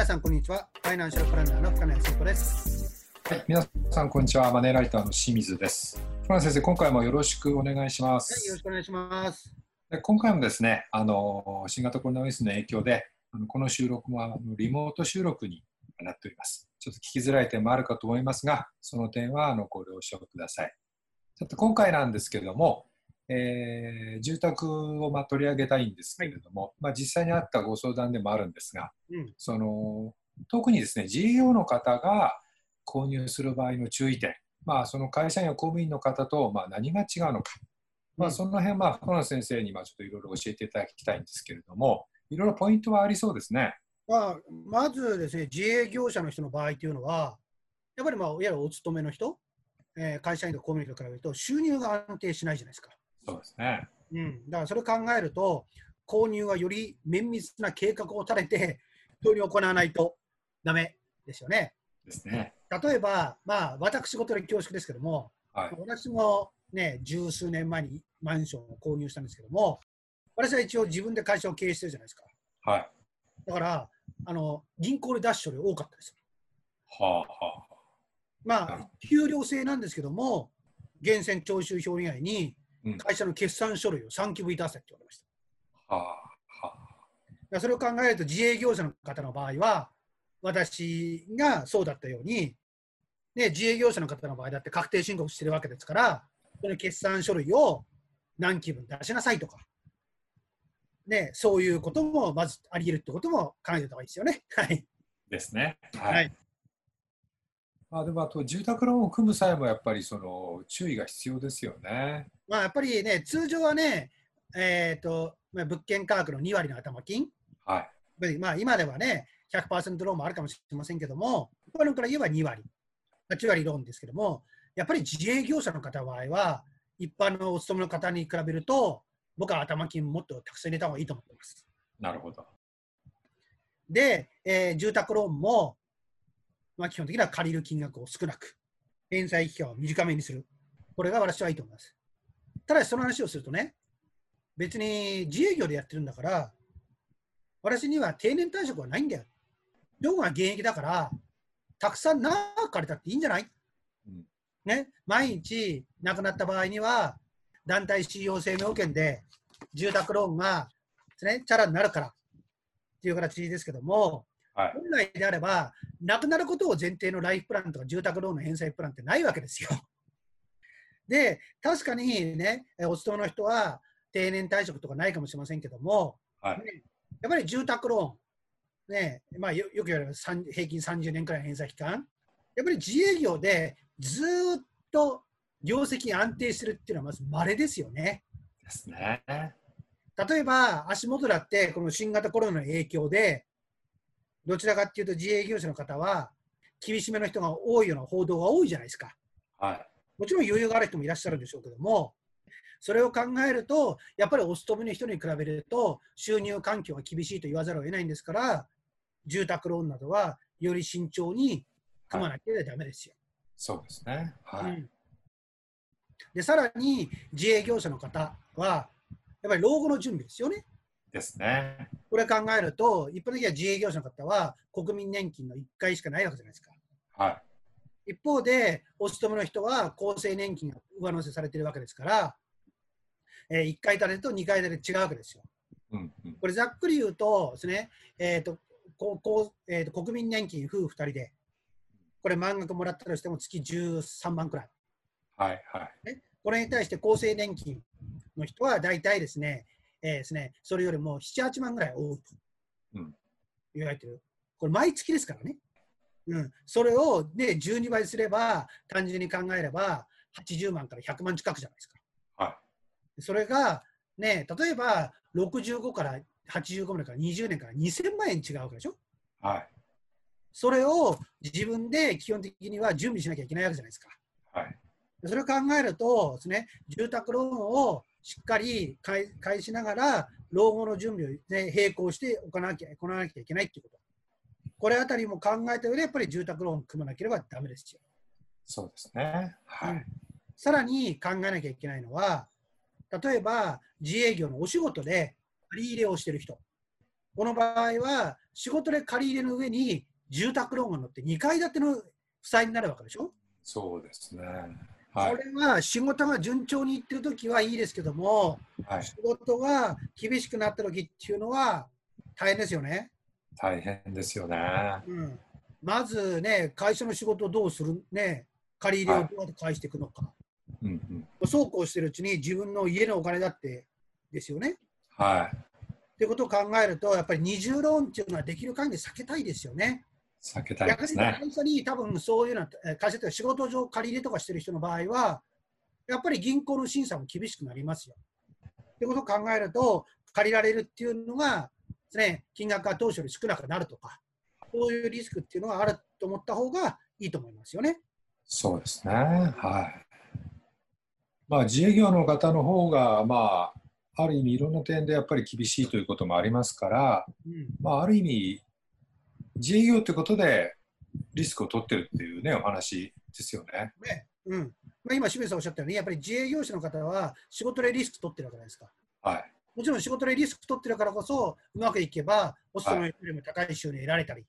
皆さん、こんにちは。ファイナンシャルプランナーの深谷聖子です。はい、皆さん、こんにちは。マネーライターの清水です。深谷先生、今回もよろしくお願いしまはい、よろすし。くお願いします。で今回もですね、あの新型コロナウイルスの影響で、あのこの収録もあのリモート収録になっております。ちょっと聞きづらい点もあるかと思いますが、その点はあのご了承ください。ちょっと今回なんですけれども、えー住宅をまあ取り上げたいんですけれども、まあ、実際にあったご相談でもあるんですが、うん、その特にですね、自営業の方が購入する場合の注意点、まあ、その会社員や公務員の方とまあ何が違うのか、まあ、その辺、まあ、福野先生にまあちょっといろいろ教えていただきたいんですけれども、いろいろポイントはありそうですね。まあ、まずですね、自営業者の人の場合というのは、やっぱり、まあ、いわゆるお勤めの人、えー会社員と公務員と比べると、収入が安定しないじゃないですか。そうですね。うん、だからそれを考えると、購入はより綿密な計画を立てて、人に行わないとダメですよね。ですね。例えば、まあ、私事で恐縮ですけども、はい。私もね、十数年前にマンションを購入したんですけども、私は一応自分で会社を経営してるじゃないですか。はい。だから、あの銀行で出す処理多かったです。はあ、はまはあ、給料制なんですけども、源泉徴収票以外にうん会社の決算書類を3期分出せって言われました。あ。はあ、はあ。それを考えると、自営業者の方の場合は、私がそうだったように、ね、自営業者の方の場合だって確定申告してるわけですから、その決算書類を何期分出しなさいとか、ね、そういうこともまずあり得るってことも考えた方がいいですよね。はい。ですね。はい。はいまあ、でもあと住宅ローンを組む際もやっぱりその注意が必要ですよね。まあ、やっぱりね、通常はね、えーとまあ、物件価格の2割の頭金、はい。まあ、今ではね、100%ローンもあるかもしれませんけども、一般論から言えば2割、8割ローンですけども、やっぱり自営業者の方の場合は、一般のお勤めの方に比べると、僕は頭金もっとたくさん入れた方がいいと思っています。なるほど。で、えー住宅ローンも、まあ、基本的には借りる金額を少なく、返済期間を短めにする。これが私はいいと思います。ただし、その話をするとね、別に自営業でやってるんだから、私には定年退職はないんだよ。どこが現役だから、たくさん長く借りたっていいんじゃない、うんね、毎日亡くなった場合には、団体信用生命保険で住宅ローンが、ね、チャラになるからっていう形ですけども、はい。本来であれば、亡くなることを前提のライフプランとか住宅ローンの返済プランってないわけですよ。で、確かにね、えお勤めの人は定年退職とかないかもしれませんけども、はい。ねやっぱり住宅ローン、ねまあ、よよく言われる平均30年くらいの返済期間、やっぱり自営業でずーっと業績が安定してるっていうのはまず稀ですよね。ですね。例えば足元だってこの新型コロナの影響でどちらかっていうと自営業者の方は厳しめの人が多いような報道が多いじゃないですかはい。もちろん余裕がある人もいらっしゃるんでしょうけどもそれを考えるとやっぱりお勤めの人に比べると収入環境が厳しいと言わざるを得ないんですから住宅ローンなどはより慎重に組まなきゃダメですよ、そうですね。はい。うんでさらに自営業者の方はやっぱり老後の準備ですよねですね。これ考えると、一般的には自営業者の方は国民年金の1回しかないわけじゃないですか。はい。一方で、お勤めの人は厚生年金が上乗せされているわけですから、え1回建てと2回建て違うわけですよ。うんうん。これざっくり言うとですね、えーとこうこうえーと国民年金夫婦2人で、これ満額もらったとしても月13万くらい。はい。はい。これに対して厚生年金の人は大体ですね、えーですねそれよりも7、8万ぐらい多いとうん言われてる。これ毎月ですからね。うん、それを、ね、12倍すれば、単純に考えれば、80万から100万近くじゃないですか。はそれが、ね、例えば65から85年から20年から2000万円違うわけでしょ。い。はい。それを自分で基本的には準備しなきゃいけないわけじゃないですか。はい。それを考えるとです、ね、住宅ローンをしっかり返返しながら、老後の準備を、ね、並行して行わなきゃ行わなきゃいけないということ。これあたりも考えた上で、やっぱり住宅ローンを組まなければだめですよ。そうですね。はい。さらに考えなきゃいけないのは、例えば自営業のお仕事で借り入れをしている人、この場合は仕事で借り入れの上に住宅ローンが乗って2階建ての負債になるわけでしょ？そうですね。はいこれは仕事が順調にいってるときはいいですけども、はい、仕事が厳しくなったときっていうのは大変ですよね。大変ですよね。うん、まずね、会社の仕事をどうするね、借り入れをどうやって返していくのか。うんうん、そうこうしてるうちに自分の家のお金だってですよね。はい。ってことを考えると、やっぱり二重ローンっていうのはできる限り避けたいですよね。避けたい逆にですね。会社に多分そういうようなえー会社とか仕事上借り入れとかしてる人の場合は、やっぱり銀行の審査も厳しくなりますよ。ってことを考えると、借りられるっていうのが、ですね、金額が当初より少なくなるとか、そういうリスクっていうのはあると思った方がいいと思いますよね。そうですね。はい。まあ、自営業の方の方が、まあ、ある意味いろんな点でやっぱり厳しいということもありますから、うんまあ、ある意味、自営業ということでリスクを取ってるっていうね、お話ですよね。ねうんまあ、今、清水さんおっしゃったように、やっぱり自営業者の方は仕事でリスク取ってるわけじゃないですか。はい。もちろん仕事でリスク取ってるからこそ、うまくいけば、ホストのよりも高い収入を得られたり、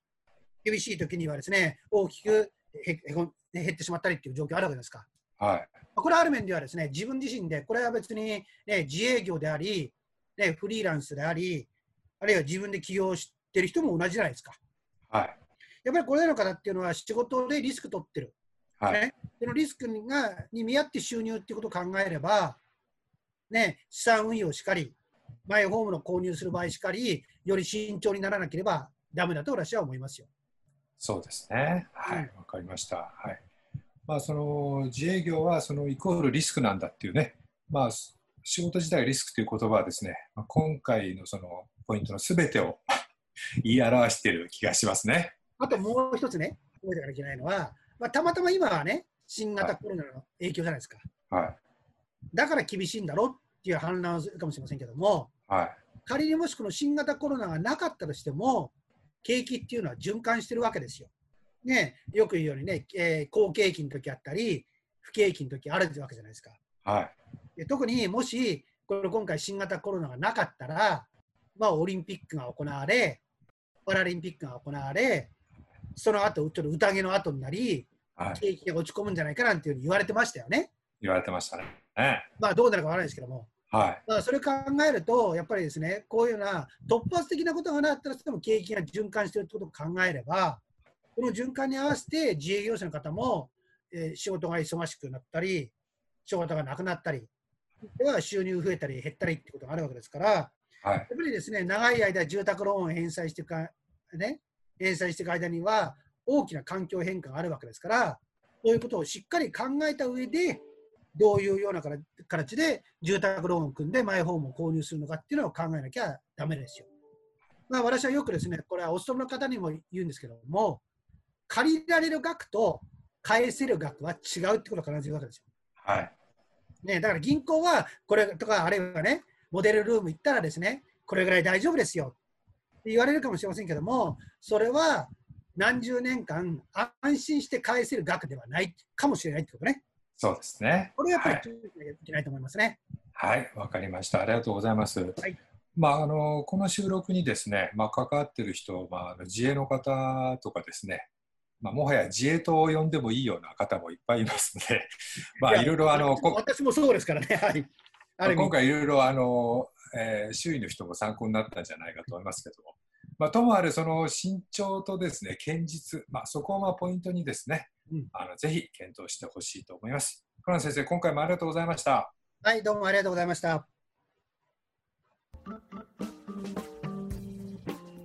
厳しい時にはですね、大きくへへこん減ってしまったりっていう状況あるわけですか。はい。これある面ではですね、自分自身で、これは別に、ね、自営業であり、ね、フリーランスであり、あるいは自分で起業してる人も同じじゃないですか。はい。やっぱりこれらの方っていうのは仕事でリスク取ってる。はい。ね、そのリスクがに見合って収入っていうことを考えれば、ね、資産運用しかり、マイホームの購入する場合しかり、より慎重にならなければダメだと私は思いますよ。そうですね。はい。わかりました。はい。まあ、その自営業はそのイコールリスクなんだっていうね、まあ、仕事自体リスクという言葉はですね、まあ今回のそのポイントのすべてを言い表している気がしますね。あともう一つね、覚えておかなきゃいけないのは、まあ、たまたま今はね、新型コロナの影響じゃないですか。はい。だから厳しいんだろうっていう反乱をするかもしれませんけども、はい。仮にもしこの新型コロナがなかったとしても、景気っていうのは循環してるわけですよ。ね、よく言うようにね、えー好景気の時あったり、不景気の時あるわけじゃないですか。はい。で特にもし、これ今回新型コロナがなかったら、まあ、オリンピックが行われ、パラリンピックが行われ、その後ちょっと宴の後になり、はい。景気が落ち込むんじゃないかなんていうふうに言われてましたよね。言われてましたね。ねまあ、どうなるかわからないですけども。はい。だからそれ考えると、やっぱりですね、こういうような突発的なことがなったらしても景気が循環しているということを考えれば、この循環に合わせて自営業者の方も、えー仕事が忙しくなったり、仕事がなくなったり、では収入増えたり減ったりってことがあるわけですから、やはい。っぱりですね、長い間住宅ローンを返済していくか、ね、返済していく間には大きな環境変化があるわけですから、そういうことをしっかり考えた上で、どういうような形で住宅ローンを組んでマイホームを購入するのかっていうのを考えなきゃだめですよ。まあ、私はよくですね、これはお勤めの方にも言うんですけども、借りられる額と返せる額は違うってことを必ず言うわけですよ。はい。ね、だから銀行はこれとか、あるいはね、モデルルーム行ったらですね、これぐらい大丈夫ですよって言われるかもしれませんけども、それは何十年間安心して返せる額ではないかもしれないってことね。そうですね。これはやっぱはいり注意しなきゃいけないと思いますね。はい、わかりました。ありがとうございます。いまあ、あのこの収録にですね、まあ、関わっている人、まあ、自営の方とかですね、まあ、もはや自営と呼んでもいいような方もいっぱいいますので、まあ、やいろいろあのこ私もそうですからね。はい。あ今回いろいろあの、えー周囲の人も参考になったんじゃないかと思いますけども、まあ、ともあれその慎重とですね堅実、まあ、そこをまあポイントにですね、うんあのぜひ検討してほしいと思います。河野先生、今回もありがとうございました。はい、どうもありがとうございました。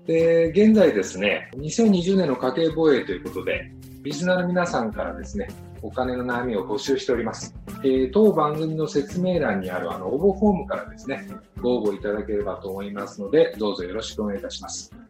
で現在ですね、2020年の家計防衛ということで、リスナーの皆さんからですね、お金の悩みを募集しております。えー当番組の説明欄にあるあの応募フォームからですね、ご応募いただければと思いますので、どうぞよろしくお願いいたします。